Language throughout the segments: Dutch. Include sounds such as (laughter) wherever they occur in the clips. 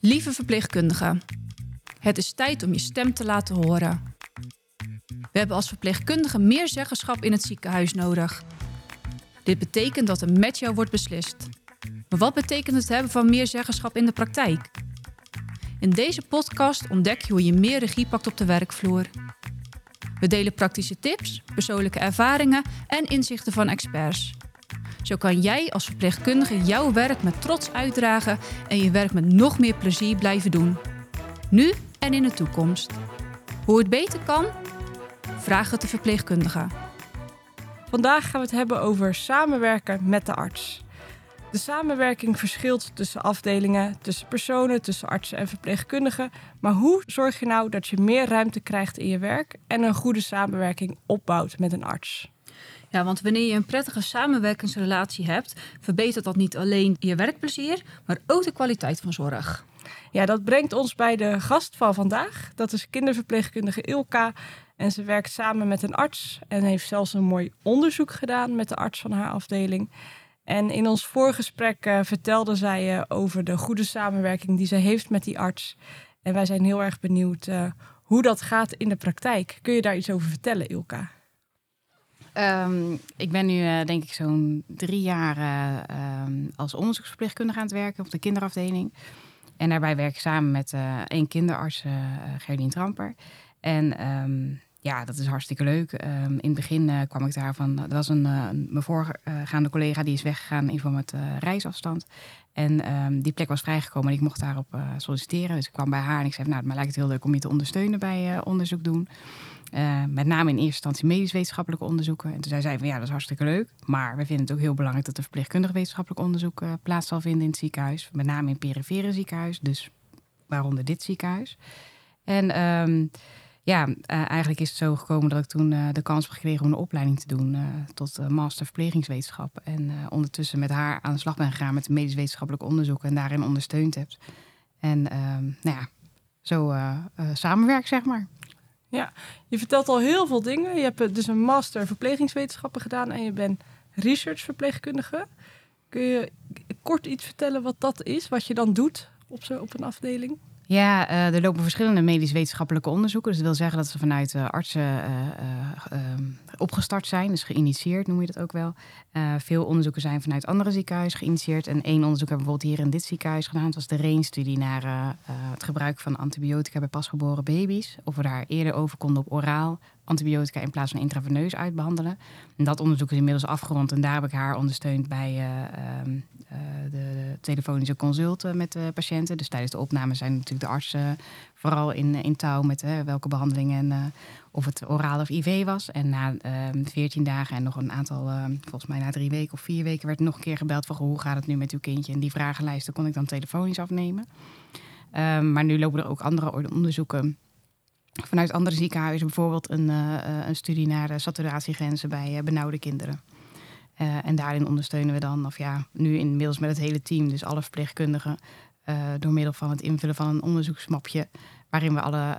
Lieve verpleegkundigen, het is tijd om je stem te laten horen. We hebben als verpleegkundigen meer zeggenschap in het ziekenhuis nodig. Dit betekent dat er met jou wordt beslist. Maar wat betekent het hebben van meer zeggenschap in de praktijk? In deze podcast ontdek je hoe je meer regie pakt op de werkvloer. We delen praktische tips, persoonlijke ervaringen en inzichten van experts. Zo kan jij als verpleegkundige jouw werk met trots uitdragen en je werk met nog meer plezier blijven doen. Nu en in de toekomst. Hoe het beter kan? Vraag het de verpleegkundige. Vandaag gaan we het hebben over samenwerken met de arts. De samenwerking verschilt tussen afdelingen, tussen personen, tussen artsen en verpleegkundigen. Maar hoe zorg je nou dat je meer ruimte krijgt in je werk en een goede samenwerking opbouwt met een arts? Ja, want wanneer je een prettige samenwerkingsrelatie hebt, verbetert dat niet alleen je werkplezier, maar ook de kwaliteit van zorg. Ja, dat brengt ons bij de gast van vandaag. Dat is kinderverpleegkundige Ilka. En ze werkt samen met een arts en heeft zelfs een mooi onderzoek gedaan met de arts van haar afdeling. En in ons voorgesprek uh, vertelde zij uh, over de goede samenwerking die ze heeft met die arts. En wij zijn heel erg benieuwd uh, hoe dat gaat in de praktijk. Kun je daar iets over vertellen, Ilka? Um, ik ben nu denk ik zo'n drie jaar um, als onderzoeksverpleegkundige aan het werken op de kinderafdeling. En daarbij werk ik samen met één kinderarts, Gerlien Tramper. En um, ja, dat is hartstikke leuk. In het begin uh, kwam ik daarvan. Er was een, uh, mijn voorgaande collega die is weggegaan in van met uh, reisafstand. En die plek was vrijgekomen en ik mocht daarop solliciteren. Dus ik kwam bij haar en ik zei: Nou, het lijkt het heel leuk om je te ondersteunen bij onderzoek doen. Met name in eerste instantie medisch-wetenschappelijke onderzoeken. En toen zei zij: van, Ja, dat is hartstikke leuk. Maar we vinden het ook heel belangrijk dat er verpleegkundig wetenschappelijk onderzoek plaats zal vinden in het ziekenhuis. Met name in perifere ziekenhuis, dus waaronder dit ziekenhuis. En. Um, ja, uh, eigenlijk is het zo gekomen dat ik toen de kans heb gekregen om een opleiding te doen tot master verplegingswetenschap. En ondertussen met haar aan de slag ben gegaan met medisch wetenschappelijk onderzoek en daarin ondersteund heb. En ehm, nou ja, zo samenwerk, zeg maar. Ja, je vertelt al heel veel dingen. Je hebt dus een master verplegingswetenschappen gedaan en je bent researchverpleegkundige. Kun je kort iets vertellen wat dat is, wat je dan doet op, zo, op een afdeling? Ja, uh, er lopen verschillende medisch-wetenschappelijke onderzoeken. Dus dat wil zeggen dat ze vanuit uh, artsen uh, opgestart zijn, dus geïnitieerd noem je dat ook wel. veel onderzoeken zijn vanuit andere ziekenhuizen geïnitieerd. En één onderzoek hebben we bijvoorbeeld hier in dit ziekenhuis gedaan. Dat was de RAIN-studie naar het gebruik van antibiotica bij pasgeboren baby's. Of we daar eerder over konden op oraal antibiotica in plaats van intraveneus uitbehandelen. En dat onderzoek is inmiddels afgerond en daar heb ik haar ondersteund bij uh, de, de, telefonische consulten met de patiënten. Dus tijdens de opname zijn natuurlijk de artsen vooral in, in touw met welke behandelingen en of het oraal of IV was. En na 14 dagen en nog een aantal, volgens mij na drie weken of vier weken, werd nog een keer gebeld van hoe gaat het nu met uw kindje? En die vragenlijsten kon ik dan telefonisch afnemen. Um, maar nu lopen er ook andere onderzoeken vanuit andere ziekenhuizen bijvoorbeeld een, een studie naar saturatiegrenzen bij benauwde kinderen. Uh, en daarin ondersteunen we dan, of ja, nu inmiddels met het hele team, dus alle verpleegkundigen, door middel van het invullen van een onderzoeksmapje, waarin we alle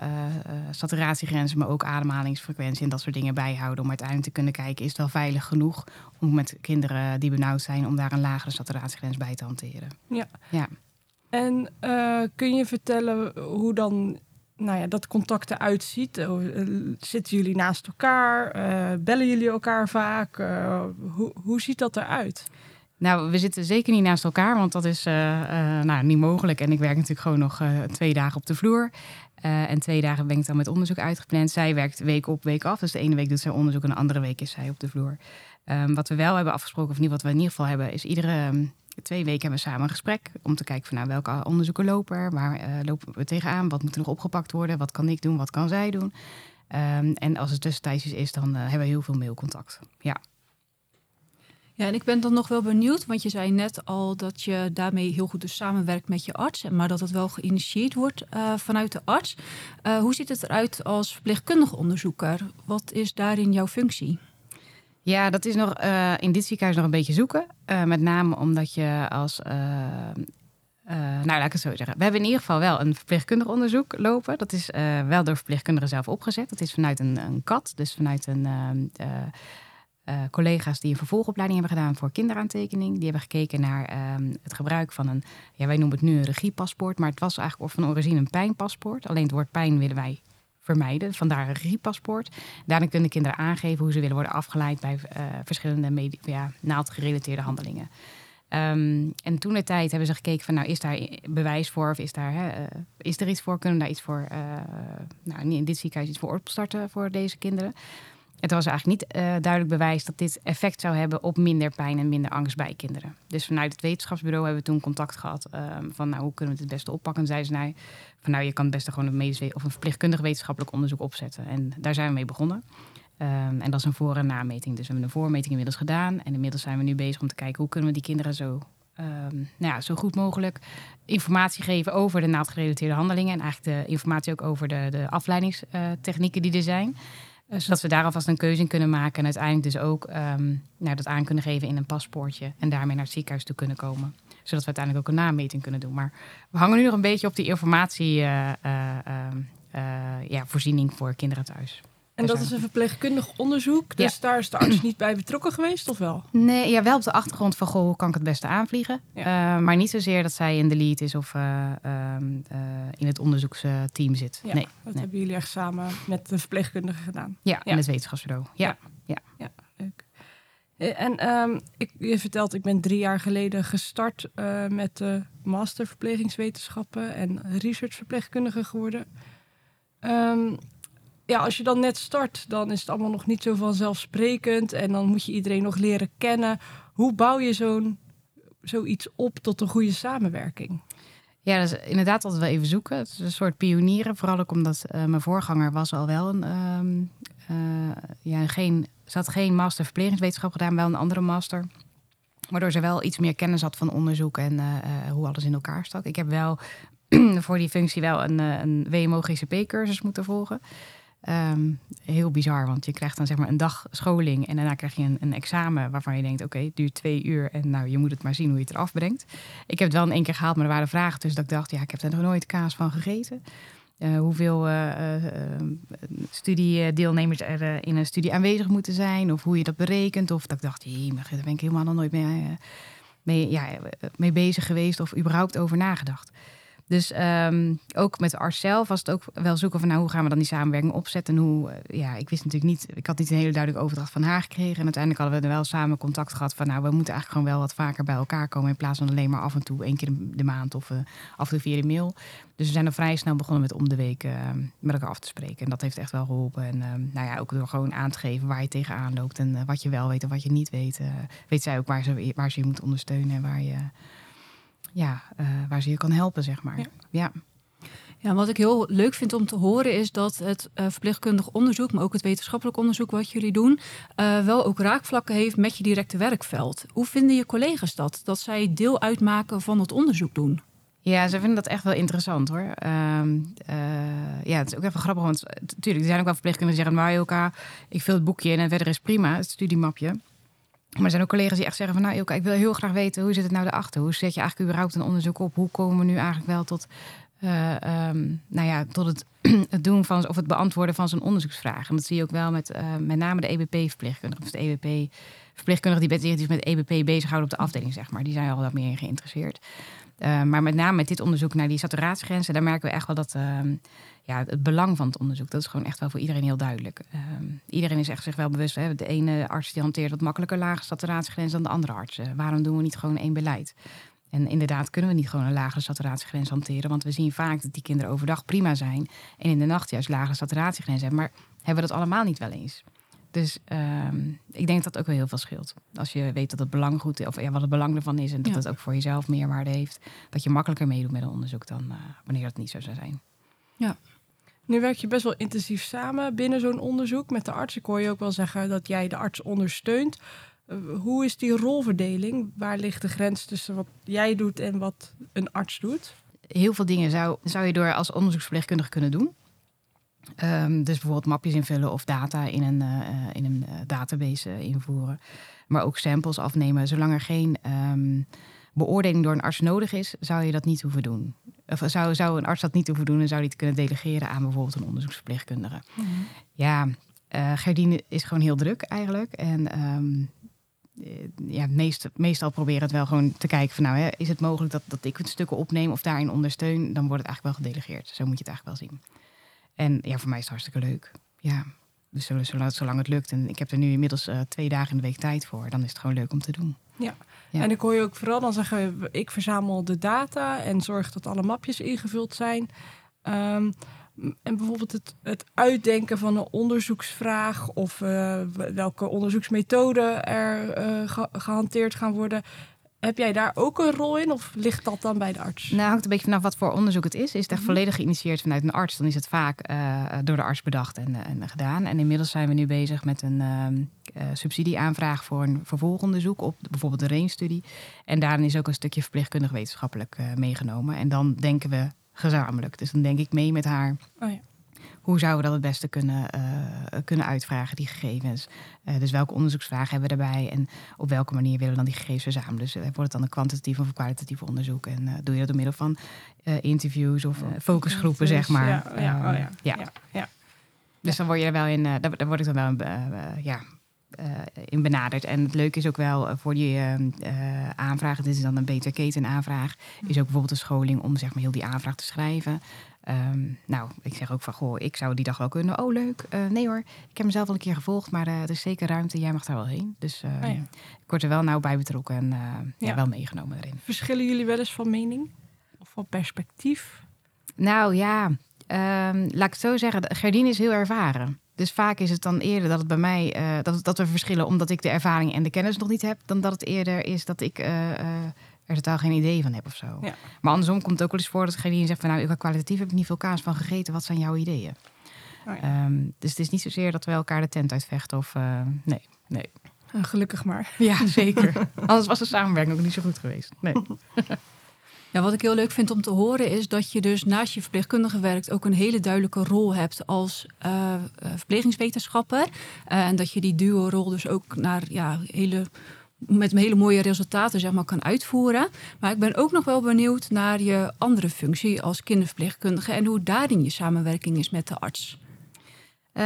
saturatiegrenzen, maar ook ademhalingsfrequentie en dat soort dingen bijhouden, om uiteindelijk te kunnen kijken, is het wel veilig genoeg om met kinderen die benauwd zijn, om daar een lagere saturatiegrens bij te hanteren. Ja. ja. En kun je vertellen hoe dan nou ja, dat contact eruit ziet. Uh, zitten jullie naast elkaar? Uh, bellen jullie elkaar vaak? Hoe, hoe ziet dat eruit? Nou, we zitten zeker niet naast elkaar, want dat is nou, niet mogelijk. En ik werk natuurlijk gewoon nog twee dagen op de vloer. en twee dagen ben ik dan met onderzoek uitgepland. Zij werkt week op, week af. Dus de ene week doet zij onderzoek en de andere week is zij op de vloer. Um, wat we wel hebben afgesproken, of niet wat we in ieder geval hebben, is iedere twee weken hebben we samen een gesprek om te kijken van nou, welke onderzoeken lopen er, waar uh, lopen we tegenaan, wat moet er nog opgepakt worden, wat kan ik doen, wat kan zij doen. Um, en als het tussentijds is, dan uh, hebben we heel veel mailcontact. Ja. Ja, en ik ben dan nog wel benieuwd, want je zei net al dat je daarmee heel goed dus samenwerkt met je arts, maar dat het wel geïnitieerd wordt uh, vanuit de arts. hoe ziet het eruit als verpleegkundige onderzoeker? Wat is daarin jouw functie? Ja, dat is nog uh, in dit ziekenhuis nog een beetje zoeken. Uh, met name omdat je als. Uh, nou, laat ik het zo zeggen. We hebben in ieder geval wel een verpleegkundig onderzoek lopen. Dat is wel door verpleegkundigen zelf opgezet. Dat is vanuit een, een kat, dus vanuit een eh, collega's die een vervolgopleiding hebben gedaan voor kinderaantekening. Die hebben gekeken naar ehm, het gebruik van een, ja, wij noemen het nu een regiepaspoort, maar het was eigenlijk van origine een pijnpaspoort. Alleen het woord pijn willen wij vermijden, vandaar een regiepaspoort. Daarin kunnen kinderen aangeven hoe ze willen worden afgeleid bij uh, verschillende ja, naaldgerelateerde handelingen. Um, en toen de tijd hebben ze gekeken van, nou, is daar bewijs voor of is, daar, hè, uh, is er iets voor? Kunnen we daar iets voor, uh, nou, in dit ziekenhuis iets voor opstarten voor deze kinderen? Het was eigenlijk niet uh, duidelijk bewijs dat dit effect zou hebben op minder pijn en minder angst bij kinderen. Dus vanuit het wetenschapsbureau hebben we toen contact gehad um, van, nou, hoe kunnen we het het beste oppakken? En zeiden ze, nou, van, nou, je kan het beste gewoon een medisch of een verpleegkundig wetenschappelijk onderzoek opzetten. En daar zijn we mee begonnen. Um, en dat is een voor- en nameting. Dus we hebben een voormeting inmiddels gedaan. En inmiddels zijn we nu bezig om te kijken hoe kunnen we die kinderen zo, um, nou ja, zo goed mogelijk informatie geven over de naaldgerelateerde handelingen. En eigenlijk de informatie ook over de, de afleidingstechnieken die er zijn. Zodat we daar alvast een keuze in kunnen maken. En uiteindelijk dus ook um, nou, dat aan kunnen geven in een paspoortje. En daarmee naar het ziekenhuis toe kunnen komen. Zodat we uiteindelijk ook een nameting kunnen doen. Maar we hangen nu nog een beetje op die informatie uh, uh, ja, voorziening voor kinderen thuis. En dat is een verpleegkundig onderzoek, dus ja. daar is de arts niet bij betrokken geweest, of wel? Nee, ja, wel op de achtergrond van, goh, hoe kan ik het beste aanvliegen? Ja. Uh, maar niet zozeer dat zij in de lead is of uh, uh, in het onderzoeksteam zit. Ja, nee, dat nee. hebben jullie echt samen met de verpleegkundige gedaan? Ja, in het wetenschapsbureau. Ja, ja. ja. leuk. En um, ik, je vertelt, ik ben drie jaar geleden gestart met de master verplegingswetenschappen en research verpleegkundige geworden. Um, ja, als je dan net start, dan is het allemaal nog niet zo vanzelfsprekend. En dan moet je iedereen nog leren kennen. Hoe bouw je zo'n zoiets op tot een goede samenwerking? Ja, dat is inderdaad altijd wel even zoeken. Het is een soort pionieren. Vooral ook omdat uh, mijn voorganger was al wel een... Um, uh, ja, geen, ze had geen master verplegingswetenschap gedaan, wel een andere master. Waardoor ze wel iets meer kennis had van onderzoek en uh, hoe alles in elkaar stak. Ik heb wel (clears throat) voor die functie wel een, een WMO-GCP-cursus moeten volgen. Um, heel bizar, want je krijgt dan zeg maar een dag scholing en daarna krijg je een, een examen waarvan je denkt: oké, het duurt twee uur en nou, je moet het maar zien hoe je het eraf brengt. Ik heb het wel in één keer gehaald, maar er waren vragen dus dat ik dacht: ja, ik heb er nog nooit kaas van gegeten. Uh, hoeveel uh, uh, studiedeelnemers er in een studie aanwezig moeten zijn, of hoe je dat berekent. Of dat ik dacht: daar ben ik helemaal nog nooit mee, ja, mee bezig geweest of überhaupt over nagedacht. Dus um, ook met arts zelf was het ook wel zoeken van nou, hoe gaan we dan die samenwerking opzetten. En hoe, ja, ik wist natuurlijk niet, ik had niet een hele duidelijke overdracht van haar gekregen. En uiteindelijk hadden we er wel samen contact gehad van nou, we moeten eigenlijk gewoon wel wat vaker bij elkaar komen. In plaats van alleen maar af en toe, één keer de maand of uh, af en toe via de mail. Dus we zijn er vrij snel begonnen met om de week uh, met elkaar af te spreken. En dat heeft echt wel geholpen. En uh, nou ja, ook door gewoon aan te geven waar je tegenaan loopt. En wat je wel weet en wat je niet weet. weet zij ook waar ze, waar ze je moet ondersteunen en waar je ja, uh, waar ze je kan helpen, zeg maar. Ja. ja. Ja, wat ik heel leuk vind om te horen is dat het uh, verpleegkundig onderzoek, maar ook het wetenschappelijk onderzoek wat jullie doen, uh, wel ook raakvlakken heeft met je directe werkveld. Hoe vinden je collega's dat? Dat zij deel uitmaken van het onderzoek doen? Ja, ze vinden dat echt wel interessant hoor. Um, uh, ja, het is ook even grappig, want natuurlijk, er zijn ook wel verpleegkundigen die zeggen, maar ik vul het boekje in en verder is prima, het studiemapje. Maar er zijn ook collega's die echt zeggen van nou Ilka, ik wil heel graag weten hoe zit het nou erachter? Hoe zet je eigenlijk überhaupt een onderzoek op? Hoe komen we nu eigenlijk wel tot, uh, um, nou ja, tot het, (clears throat) het doen van of het beantwoorden van zo'n onderzoeksvraag? En dat zie je ook wel met uh, met name de EBP-verpleegkundigen of de EBP verpleegkundigen die zich met EBP bezighouden op de afdeling, zeg maar. Die zijn al wat meer geïnteresseerd. Uh, maar met name met dit onderzoek naar die saturatiegrenzen, daar merken we echt wel dat uh, ja, het belang van het onderzoek, dat is gewoon echt wel voor iedereen heel duidelijk. Uh, iedereen is echt zich wel bewust. Hè? De ene arts die hanteert wat makkelijker lage saturatiegrens dan de andere arts. waarom doen we niet gewoon één beleid? En inderdaad kunnen we niet gewoon een lage saturatiegrens hanteren. Want we zien vaak dat die kinderen overdag prima zijn. En in de nacht juist lage saturatiegrens hebben. Maar hebben we dat allemaal niet wel eens? Dus um, ik denk dat dat ook wel heel veel scheelt. Als je weet dat het belang goed is, of ja, wat het belang ervan is en dat ja. het ook voor jezelf meerwaarde heeft, dat je makkelijker meedoet met een onderzoek dan uh, wanneer dat niet zo zou zijn. Ja. Nu werk je best wel intensief samen binnen zo'n onderzoek met de arts. Ik hoor je ook wel zeggen dat jij de arts ondersteunt. Uh, hoe is die rolverdeling? Waar ligt de grens tussen wat jij doet en wat een arts doet? Heel veel dingen zou, zou je door als onderzoeksverpleegkundige kunnen doen. Um, dus bijvoorbeeld mapjes invullen of data in een, uh, in een uh, database uh, invoeren. Maar ook samples afnemen. Zolang er geen um, beoordeling door een arts nodig is, zou je dat niet hoeven doen. Of zou, zou een arts dat niet hoeven doen en zou die het kunnen delegeren aan bijvoorbeeld een onderzoeksverpleegkundige. Mm -hmm. Ja, Uh, Gerdine is gewoon heel druk eigenlijk. En ehm, ja, meest, meestal proberen het wel gewoon te kijken van nou, hè, is het mogelijk dat, dat ik het stukken opneem of daarin ondersteun, dan wordt het eigenlijk wel gedelegeerd. Zo moet je het eigenlijk wel zien. En ja, voor mij is het hartstikke leuk. Ja, dus zolang, zolang het lukt. En ik heb er nu inmiddels uh, twee dagen in de week tijd voor. Dan is het gewoon leuk om te doen. Ja. ja. En ik hoor je ook vooral dan zeggen, ik verzamel de data en zorg dat alle mapjes ingevuld zijn. Um, en bijvoorbeeld het, het uitdenken van een onderzoeksvraag of uh, welke onderzoeksmethoden er uh, gehanteerd gaan worden. Heb jij daar ook een rol in of ligt dat dan bij de arts? Nou, hangt een beetje vanaf wat voor onderzoek het is. Is het echt mhm. volledig geïnitieerd vanuit een arts, dan is het vaak uh, door de arts bedacht en, en, gedaan. En inmiddels zijn we nu bezig met een uh, subsidieaanvraag voor een vervolgonderzoek op bijvoorbeeld de RAIN-studie. En daarin is ook een stukje verpleegkundig wetenschappelijk meegenomen. En dan denken we gezamenlijk. Dus dan denk ik mee met haar. Oh ja. Hoe zouden we dat het beste kunnen, uh, kunnen uitvragen, die gegevens? Uh, dus welke onderzoeksvragen hebben we erbij en op welke manier willen we dan die gegevens verzamelen? Dus wordt het dan een kwantitatief of een kwalitatief onderzoek? En doe je dat door middel van interviews of focusgroepen, zeg maar? Ja, ja, oh ja. ja. ja. Dus dan word je er wel in, daar, word ik dan wel ja, uh, in benaderd. En het leuke is ook wel voor die uh, aanvragen, dit is dan een beter keten aanvraag, is ook bijvoorbeeld een scholing om zeg maar heel die aanvraag te schrijven. Um, nou, ik zeg ook van, goh, ik zou die dag wel kunnen. Oh, leuk. Uh, nee hoor, ik heb mezelf al een keer gevolgd, maar uh, er is zeker ruimte. Jij mag daar wel heen. Dus uh, oh, ja. ik word er wel nauw bij betrokken en ja. ja. wel meegenomen erin. Verschillen jullie wel eens van mening? Of van perspectief? Nou ja, um, laat ik het zo zeggen. Gerdien is heel ervaren. Dus vaak is het dan eerder dat het bij mij uh, dat, dat we verschillen omdat ik de ervaring en de kennis nog niet heb, dan dat het eerder is dat ik uh, uh, er totaal geen idee van heb of zo. Ja. Maar andersom komt het ook wel eens voor dat degene zegt van nou, kwalitatief heb ik niet veel kaas van gegeten. Wat zijn jouw ideeën? Oh ja. um, dus het is niet zozeer dat we elkaar de tent uitvechten of nee, nee. Gelukkig maar. (laughs) Ja, zeker. Anders was de samenwerking ook niet zo goed geweest. Nee. (laughs) Ja, wat ik heel leuk vind om te horen is dat je dus naast je verpleegkundige werkt ook een hele duidelijke rol hebt als uh, verplegingswetenschapper. Uh, en dat je die duo-rol dus ook naar ja, hele met hele mooie resultaten zeg maar, kan uitvoeren. Maar ik ben ook nog wel benieuwd naar je andere functie als kinderverpleegkundige en hoe daarin je samenwerking is met de arts. Um,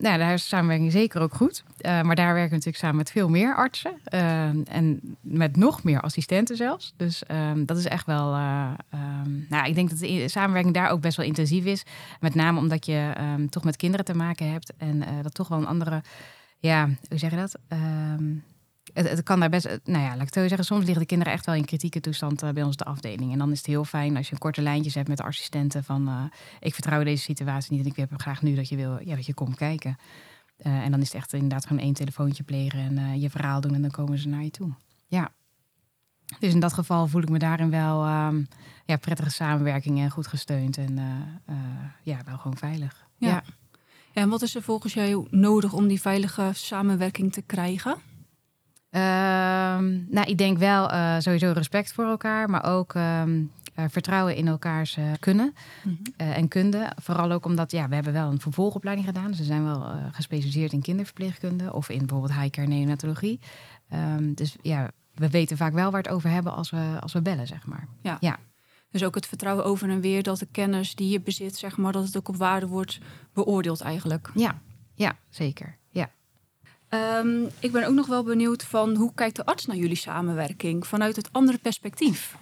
nou, daar is samenwerking zeker ook goed. Uh, maar daar werken we natuurlijk samen met veel meer artsen. Uh, en met nog meer assistenten zelfs. Dus um, dat is echt wel. Um, nou, ik denk dat de samenwerking daar ook best wel intensief is. Met name omdat je toch met kinderen te maken hebt. En dat toch wel een andere. Ja, hoe zeg je dat? Het, het, kan daar best, nou ja, laat ik het zeggen, soms liggen de kinderen echt wel in kritieke toestand uh, bij ons de afdeling. En dan is het heel fijn als je een korte lijntjes hebt met de assistenten van, uh, ik vertrouw deze situatie niet en ik heb graag nu dat je wil, ja, dat je komt kijken. Uh, en dan is het echt inderdaad gewoon één telefoontje plegen en je verhaal doen en dan komen ze naar je toe. Ja. Dus in dat geval voel ik me daarin wel um, ja, prettige samenwerking en goed gesteund en ja, wel gewoon veilig. Ja. ja. En wat is er volgens jou nodig om die veilige samenwerking te krijgen? Ehm, nou, ik denk wel uh, sowieso respect voor elkaar, maar ook um, uh, vertrouwen in elkaars uh, kunnen mm -hmm. en kunde. Vooral ook omdat, ja, we hebben wel een vervolgopleiding gedaan. Dus we zijn wel gespecialiseerd in kinderverpleegkunde of in bijvoorbeeld high care neonatologie. Um, dus ja, we weten vaak wel waar het over hebben als we, als we bellen, zeg maar. Ja. ja. Dus ook het vertrouwen over en weer dat de kennis die je bezit, zeg maar, dat het ook op waarde wordt beoordeeld eigenlijk. Ja, ja zeker. Um, ik ben ook nog wel benieuwd van hoe kijkt de arts naar jullie samenwerking vanuit het andere perspectief?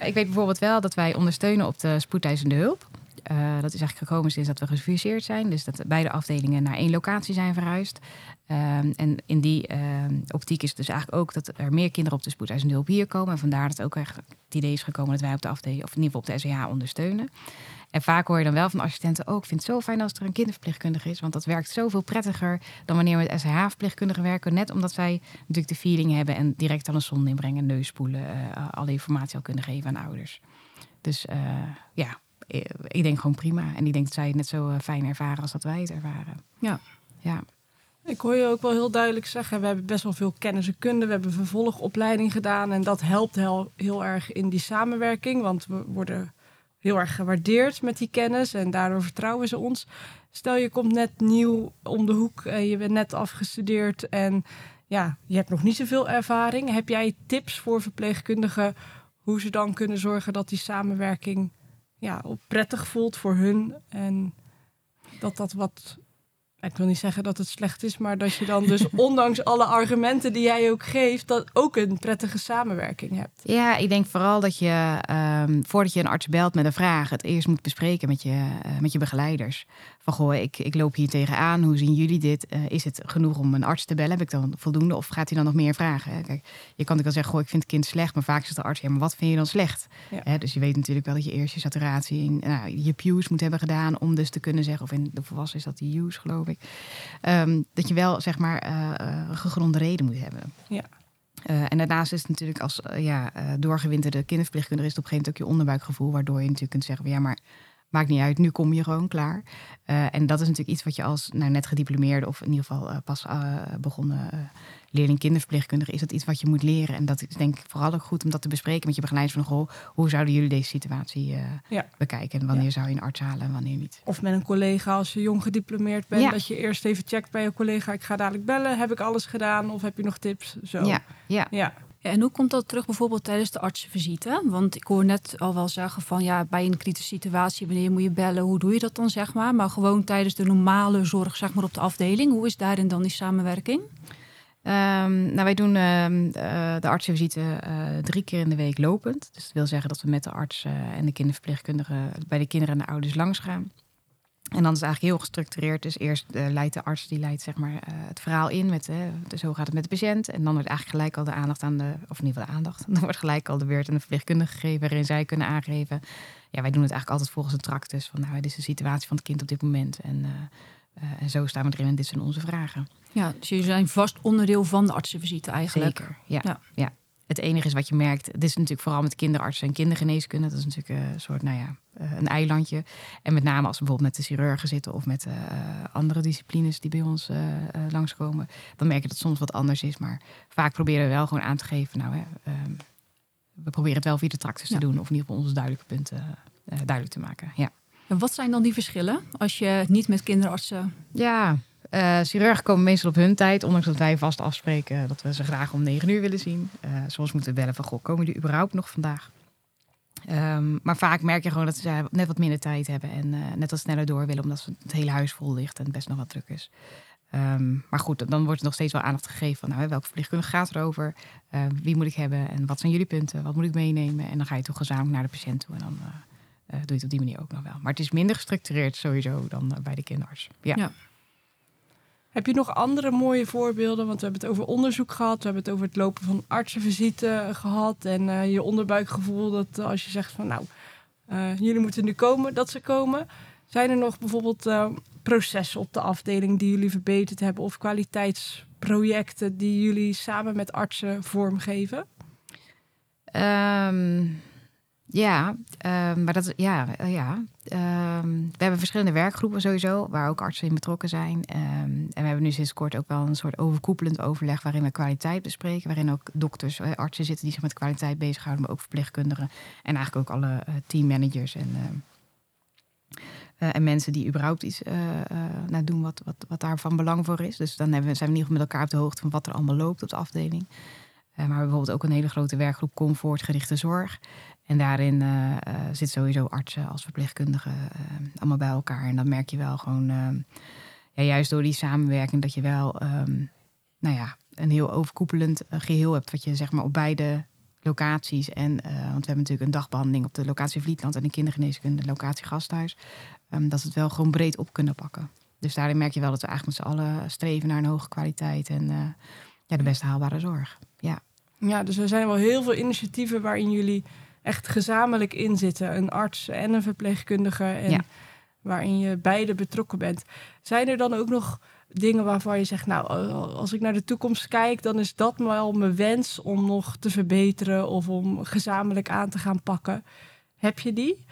Ik weet bijvoorbeeld wel dat wij ondersteunen op de spoedeisende hulp. Uh, dat is eigenlijk gekomen sinds dat we gefuseerd zijn. Dus dat beide afdelingen naar één locatie zijn verhuisd. Um, en in die uh, optiek is het dus eigenlijk ook dat er meer kinderen op de spoedeisende hulp hier komen. En vandaar dat ook echt het idee is gekomen dat wij op de afdeling, of in ieder geval op de SEH ondersteunen. En vaak hoor je dan wel van assistenten ook. Oh, ik vind het zo fijn als er een kinderverpleegkundige is. Want dat werkt zoveel prettiger dan wanneer we met SH-verpleegkundigen werken. Net omdat zij natuurlijk de feeling hebben en direct aan een zon inbrengen, neus spoelen, uh, alle informatie al kunnen geven aan ouders. Dus uh, ja, ik denk gewoon prima. En ik denk dat zij het net zo eh, fijn ervaren als dat wij het ervaren. Ja. ja. Ik hoor je ook wel heel duidelijk zeggen, we hebben best wel veel kennis en kunde. We hebben vervolgopleiding gedaan en dat helpt heel, heel erg in die samenwerking. Want we worden heel erg gewaardeerd met die kennis en daardoor vertrouwen ze ons. Stel je komt net nieuw om de hoek en je bent net afgestudeerd en ja, je hebt nog niet zoveel ervaring. Heb jij tips voor verpleegkundigen hoe ze dan kunnen zorgen dat die samenwerking ja, prettig voelt voor hun en dat dat wat ik wil niet zeggen dat het slecht is, maar dat je dan dus (laughs) ondanks alle argumenten die jij ook geeft, dat ook een prettige samenwerking hebt. Ja, ik denk vooral dat je ehm, voordat je een arts belt met een vraag, het eerst moet bespreken met je, uh, met je begeleiders. Van goh, ik, ik loop hier tegenaan, hoe zien jullie dit? Uh, is het genoeg om een arts te bellen? Heb ik dan voldoende? Of gaat hij dan nog meer vragen? Kijk, je kan ook wel zeggen, goh, ik vind het kind slecht, maar vaak is de arts, ja, maar wat vind je dan slecht? Ja. dus je weet natuurlijk wel dat je eerst je saturatie in nou, je pews moet hebben gedaan om dus te kunnen zeggen, of in de volwassen is dat die use, geloof ik. Ehm, dat je wel zeg maar uh, gegronde reden moet hebben. Ja. Uh, en daarnaast is het natuurlijk als ja, doorgewinterde kinderverpleegkundige is het op een gegeven moment ook je onderbuikgevoel, waardoor je natuurlijk kunt zeggen, ja, maar maakt niet uit, nu kom je gewoon klaar. en dat is natuurlijk iets wat je als nou, net gediplomeerde of in ieder geval pas begonnen leerling kinderverpleegkundige, is dat iets wat je moet leren. En dat is denk ik vooral ook goed om dat te bespreken met je begeleiders van, goh, hoe zouden jullie deze situatie bekijken? En wanneer zou je een arts halen en wanneer niet? Of met een collega als je jong gediplomeerd bent, dat je eerst even checkt bij je collega, ik ga dadelijk bellen, heb ik alles gedaan of heb je nog tips? Zo. Ja, ja. ja. En hoe komt dat terug bijvoorbeeld tijdens de artsenvisite? Want ik hoor net al wel zeggen van ja, bij een kritische situatie, wanneer moet je bellen, hoe doe je dat dan zeg maar? Maar gewoon tijdens de normale zorg zeg maar op de afdeling, hoe is daarin dan die samenwerking? Um, nou, wij doen uh, de artsenvisite uh, drie keer in de week lopend. Dus dat wil zeggen dat we met de arts uh, en de kinderverpleegkundige bij de kinderen en de ouders langs gaan. En dan is het eigenlijk heel gestructureerd. Dus eerst leidt de arts die leidt zeg maar, het verhaal in met dus hoe gaat het met de patiënt. En dan wordt eigenlijk gelijk al de aandacht aan de, of in ieder geval de aandacht. (laughs) Dan wordt gelijk al de beurt aan de verpleegkundige gegeven waarin zij kunnen aangeven. Ja, wij doen het eigenlijk altijd volgens een tractus. Van nou, dit is de situatie van het kind op dit moment. En uh, en zo staan we erin en dit zijn onze vragen. Ja, dus jullie zijn vast onderdeel van de artsenvisite eigenlijk. Zeker, ja. ja. ja. Het enige is wat je merkt, dit is natuurlijk vooral met kinderartsen en kindergeneeskunde. Dat is natuurlijk een soort, nou ja, eh, een eilandje. En met name als we bijvoorbeeld met de chirurgen zitten of met uh, andere disciplines die bij ons uh, langskomen. Dan merk je dat het soms wat anders is. Maar vaak proberen we wel gewoon aan te geven, nou, hè, ehm, we proberen het wel via de tractus te doen. Of in ieder geval onze duidelijke punten duidelijk te maken, ja. En wat zijn dan die verschillen als je niet met kinderartsen... Ja, uh, chirurgen komen meestal op hun tijd, ondanks dat wij vast afspreken dat we ze graag om negen uur willen zien. Uh, soms moeten we bellen van, goh, komen jullie überhaupt nog vandaag? Um, maar vaak merk je gewoon dat ze net wat minder tijd hebben en uh, net wat sneller door willen, omdat het hele huis vol ligt en het best nog wat druk is. Um, maar goed, dan wordt er nog steeds wel aandacht gegeven van nou, welke verpleegkundige gaat erover, wie moet ik hebben en wat zijn jullie punten, wat moet ik meenemen? En dan ga je toch gezamenlijk naar de patiënt toe en dan uh, doe je het op die manier ook nog wel. Maar het is minder gestructureerd sowieso dan uh, bij de kinderarts. Ja. ja. Heb je nog andere mooie voorbeelden? Want we hebben het over onderzoek gehad. We hebben het over het lopen van artsenvisite gehad. En uh, je onderbuikgevoel dat als je zegt van nou, jullie moeten nu komen, dat ze komen. Zijn er nog bijvoorbeeld processen op de afdeling die jullie verbeterd hebben? Of kwaliteitsprojecten die jullie samen met artsen vormgeven? Um ja, um, maar dat ja, uh, ja. Um, we hebben verschillende werkgroepen sowieso, waar ook artsen in betrokken zijn. Um, en we hebben nu sinds kort ook wel een soort overkoepelend overleg waarin we kwaliteit bespreken. Waarin ook dokters, uh, artsen zitten die zich met kwaliteit bezighouden, maar ook verpleegkundigen. En eigenlijk ook alle uh, teammanagers en, en mensen die überhaupt iets nou, doen wat, wat, wat daar van belang voor is. Dus dan hebben we, zijn we in ieder geval met elkaar op de hoogte van wat er allemaal loopt op de afdeling. maar we bijvoorbeeld ook een hele grote werkgroep comfortgerichte zorg. En daarin uh, zit sowieso artsen als verpleegkundigen uh, allemaal bij elkaar. En dan merk je wel gewoon, ja, juist door die samenwerking, dat je wel um, nou ja, een heel overkoepelend geheel hebt. Wat je zeg maar op beide locaties. En, want we hebben natuurlijk een dagbehandeling op de locatie Vlietland en een kindergeneeskunde locatie Gasthuis. Um, dat we het wel gewoon breed op kunnen pakken. Dus daarin merk je wel dat we eigenlijk met z'n allen streven naar een hoge kwaliteit en ja, de best haalbare zorg. Ja. ja, dus er zijn wel heel veel initiatieven waarin jullie echt gezamenlijk in zitten. Een arts en een verpleegkundige. En waarin je beide betrokken bent. Zijn er dan ook nog dingen waarvan je zegt, nou, als ik naar de toekomst kijk, dan is dat wel mijn wens om nog te verbeteren of om gezamenlijk aan te gaan pakken. Heb je die?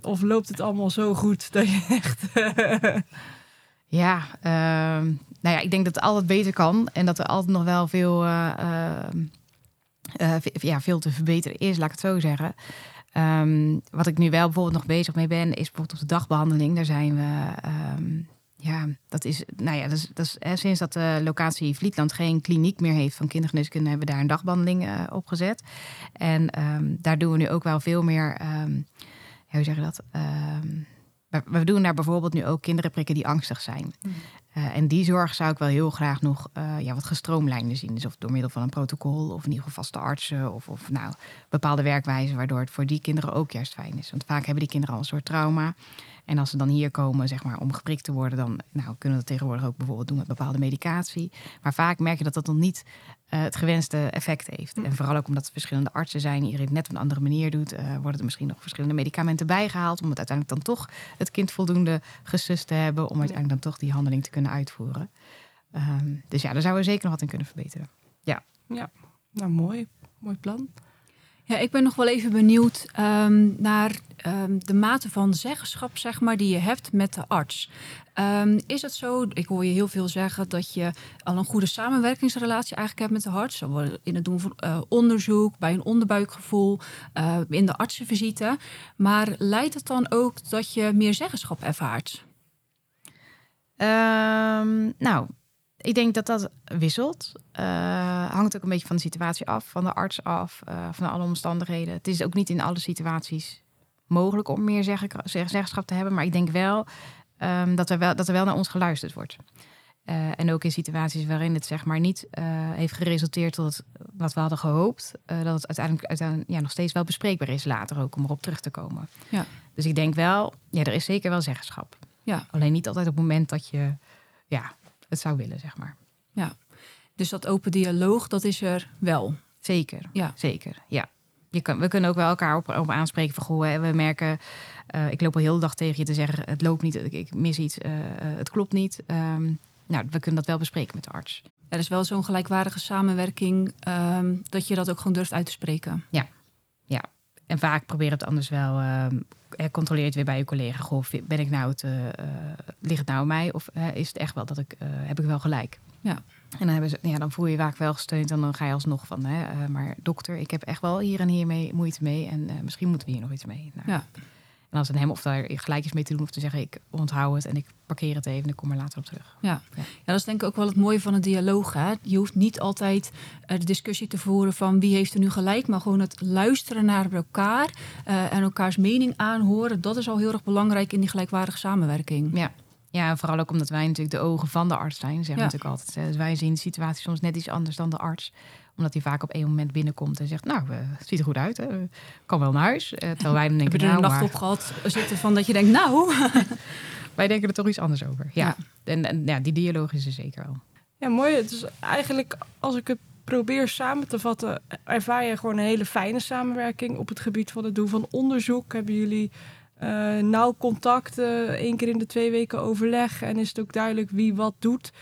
Of loopt het allemaal zo goed dat je (laughs) echt. ja, uh, nou ja, ik denk dat het altijd beter kan en dat er altijd nog wel veel. Uh, uh, uh, ja, veel te verbeteren is, laat ik het zo zeggen. Um, wat ik nu wel bijvoorbeeld nog bezig mee ben, is bijvoorbeeld op de dagbehandeling. Daar zijn we. Um, ja, dat is, nou ja, dat is, dat is sinds dat de locatie Vlietland geen kliniek meer heeft van kindergeneeskunde, hebben we daar een dagbehandeling uh, op gezet. En um, daar doen we nu ook wel veel meer, hoe zeg je dat? We, we doen daar bijvoorbeeld nu ook kinderen prikken die angstig zijn. Uh, en die zorg zou ik wel heel graag nog uh, ja, wat gestroomlijnder zien. Dus of door middel van een protocol of in ieder geval vaste artsen of, of nou, bepaalde werkwijzen, waardoor het voor die kinderen ook juist fijn is. Want vaak hebben die kinderen al een soort trauma. En als ze dan hier komen zeg maar, om geprikt te worden, dan nou, kunnen we dat tegenwoordig ook bijvoorbeeld doen met bepaalde medicatie. Maar vaak merk je dat dat nog niet het gewenste effect heeft. En vooral ook omdat er verschillende artsen zijn, iedereen het net op een andere manier doet, uh, worden er misschien nog verschillende medicamenten bijgehaald om het uiteindelijk dan toch het kind voldoende gesust te hebben, om uiteindelijk dan toch die handeling te kunnen uitvoeren. Um, dus ja, daar zouden we zeker nog wat in kunnen verbeteren. Ja. Ja, nou mooi. Mooi plan. Ja, ik ben nog wel even benieuwd um, naar um, de mate van zeggenschap zeg maar, die je hebt met de arts. Um, is het zo, ik hoor je heel veel zeggen dat je al een goede samenwerkingsrelatie eigenlijk hebt met de arts. In het doen van uh, onderzoek, bij een onderbuikgevoel, uh, in de artsenvisite. Maar leidt het dan ook dat je meer zeggenschap ervaart? nou, ik denk dat dat wisselt. Uh, hangt ook een beetje van de situatie af, van de arts af, uh, van alle omstandigheden. Het is ook niet in alle situaties mogelijk om meer zeggenschap te hebben. Maar ik denk wel, um, dat, er wel dat er wel naar ons geluisterd wordt. Uh, en ook in situaties waarin het zeg maar niet heeft geresulteerd tot het, wat we hadden gehoopt, dat het uiteindelijk, uiteindelijk ja, nog steeds wel bespreekbaar is later ook om erop terug te komen. Ja. Dus ik denk wel, ja, er is zeker wel zeggenschap. Ja. Alleen niet altijd op het moment dat je ja, het zou willen, zeg maar. Ja, dus dat open dialoog, dat is er wel. Zeker, ja. zeker, ja. Je kan, we kunnen ook wel elkaar op, op aanspreken van, goh, we merken, uh, ik loop al heel de dag tegen je te zeggen, het loopt niet, ik, mis iets, uh, het klopt niet. Um, nou, we kunnen dat wel bespreken met de arts. Er is wel zo'n gelijkwaardige samenwerking, um, dat je dat ook gewoon durft uit te spreken. Ja, ja. En vaak probeer het anders wel. Uh, controleer het weer bij je collega. Goh, ben ik nou het, uh, ligt het nou aan mij? Of uh, is het echt wel dat ik, heb ik wel gelijk? Ja. En dan, ze, ja, dan voel je je vaak wel gesteund. En dan ga je alsnog van, hè, maar dokter, ik heb echt wel hier en hier mee moeite mee. En misschien moeten we hier nog iets mee. Nou, ja. En als het hem of daar gelijk is mee te doen of te zeggen, ik onthoud het en ik parkeer het even en ik kom er later op terug. Ja, ja. ja dat is denk ik ook wel het mooie van een dialoog. Hè? Je hoeft niet altijd uh, de discussie te voeren van wie heeft er nu gelijk, maar gewoon het luisteren naar elkaar uh, en elkaars mening aanhoren. Dat is al heel erg belangrijk in die gelijkwaardige samenwerking. Ja. Ja, vooral ook omdat wij natuurlijk de ogen van de arts zijn, zeggen ja. natuurlijk altijd. Dus wij zien de situatie soms net iets anders dan de arts omdat hij vaak op één moment binnenkomt en zegt... nou, het ziet er goed uit, hè. kan wel naar huis. terwijl wij dan denken... Heb je er nou, een nacht maar... op gehad zitten van dat je denkt, nou... (laughs) (laughs) wij denken er toch iets anders over. Ja, ja. En, en ja, die dialoog is er zeker wel. Ja, mooi. Het is eigenlijk, als ik het probeer samen te vatten... ervaar je gewoon een hele fijne samenwerking op het gebied van het doen van onderzoek. Hebben jullie... Uh, nauw contact, uh, één keer in de twee weken overleg. En is het ook duidelijk wie wat doet.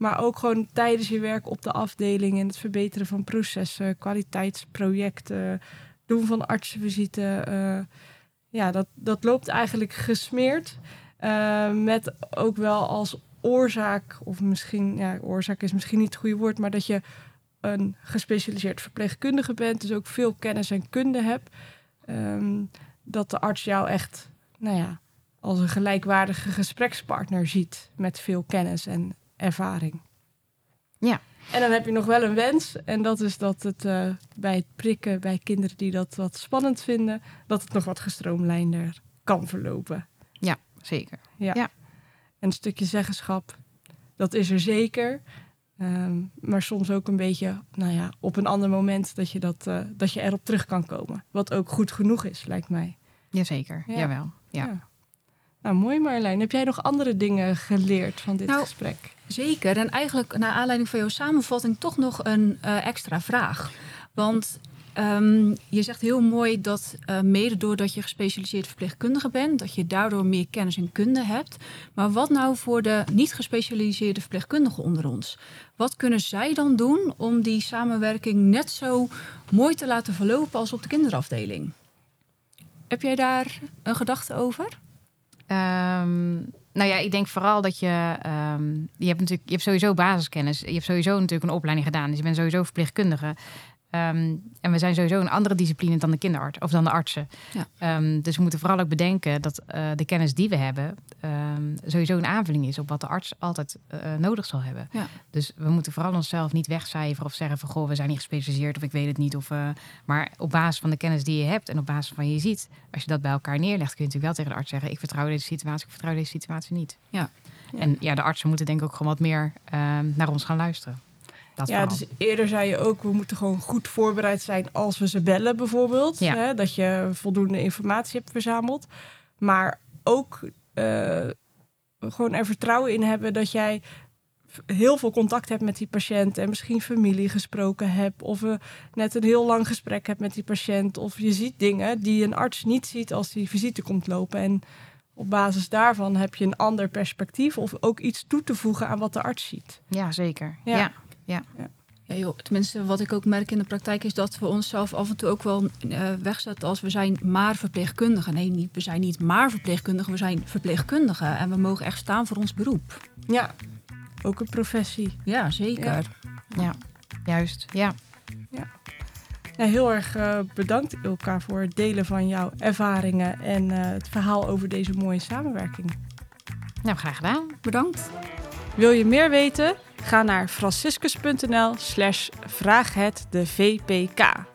Maar ook gewoon tijdens je werk op de afdeling en het verbeteren van processen, kwaliteitsprojecten, doen van artsenvisite. Uh, ja, dat, dat loopt eigenlijk gesmeerd. Uh, met ook wel als oorzaak, of misschien, ja, oorzaak is misschien niet het goede woord, maar dat je een gespecialiseerd verpleegkundige bent, dus ook veel kennis en kunde hebt. Um, dat de arts jou echt, nou ja, als een gelijkwaardige gesprekspartner ziet met veel kennis en ervaring. Ja. En dan heb je nog wel een wens. En dat is dat het uh, bij het prikken bij kinderen die dat wat spannend vinden, dat het nog wat gestroomlijnder kan verlopen. Ja, zeker. Ja. ja. En een stukje zeggenschap, dat is er zeker. Um, maar soms ook een beetje, nou ja, op een ander moment dat je, dat, uh, dat je erop terug kan komen. Wat ook goed genoeg is, lijkt mij. Jazeker, ja. jawel. Ja. ja. Nou, mooi Marjolein. Heb jij nog andere dingen geleerd van dit nou, gesprek? Zeker. En eigenlijk naar aanleiding van jouw samenvatting toch nog een uh, extra vraag. Want um, je zegt heel mooi dat uh, mede doordat je gespecialiseerd verpleegkundige bent, dat je daardoor meer kennis en kunde hebt. Maar wat nou voor de niet gespecialiseerde verpleegkundigen onder ons? Wat kunnen zij dan doen om die samenwerking net zo mooi te laten verlopen als op de kinderafdeling? Heb jij daar een gedachte over? Um, nou ja, ik denk vooral dat je. Um, je hebt natuurlijk je hebt sowieso basiskennis. Je hebt sowieso natuurlijk een opleiding gedaan. Dus je bent sowieso verpleegkundige. Ehm, en we zijn sowieso een andere discipline dan de kinderarts of dan de artsen. Ja. Ehm, dus we moeten vooral ook bedenken dat eh, de kennis die we hebben ehm, sowieso een aanvulling is op wat de arts altijd eh, nodig zal hebben. Ja. Dus we moeten vooral onszelf niet wegcijferen of zeggen van goh, we zijn niet gespecialiseerd of ik weet het niet. Of, eh, maar op basis van de kennis die je hebt en op basis van je ziet, als je dat bij elkaar neerlegt, kun je natuurlijk wel tegen de arts zeggen: ik vertrouw deze situatie, ik vertrouw deze situatie niet. Ja. En ja, de artsen moeten denk ik ook gewoon wat meer naar ons gaan luisteren. Dat ja, dus eerder zei je ook, we moeten gewoon goed voorbereid zijn als we ze bellen bijvoorbeeld. Ja. Hè, dat je voldoende informatie hebt verzameld. Maar ook eh, gewoon er vertrouwen in hebben dat jij heel veel contact hebt met die patiënt en misschien familie gesproken hebt of uh, net een heel lang gesprek hebt met die patiënt of je ziet dingen die een arts niet ziet als die visite komt lopen en op basis daarvan heb je een ander perspectief of ook iets toe te voegen aan wat de arts ziet. Ja, zeker. Ja. Ja. Ja, joh, tenminste, wat ik ook merk in de praktijk is dat we onszelf af en toe ook wel eh, wegzetten als we zijn maar verpleegkundigen. Nee, niet, we zijn niet maar verpleegkundigen, we zijn verpleegkundigen. En we mogen echt staan voor ons beroep. Ja, ook een professie. Ja, zeker. Ja. Juist, ja. Ja, heel erg eh, bedankt Ilka voor het delen van jouw ervaringen en eh, het verhaal over deze mooie samenwerking. Nou, graag gedaan. Bedankt. Wil je meer weten? Ga naar franciscus.nl slash vraag het de VPK.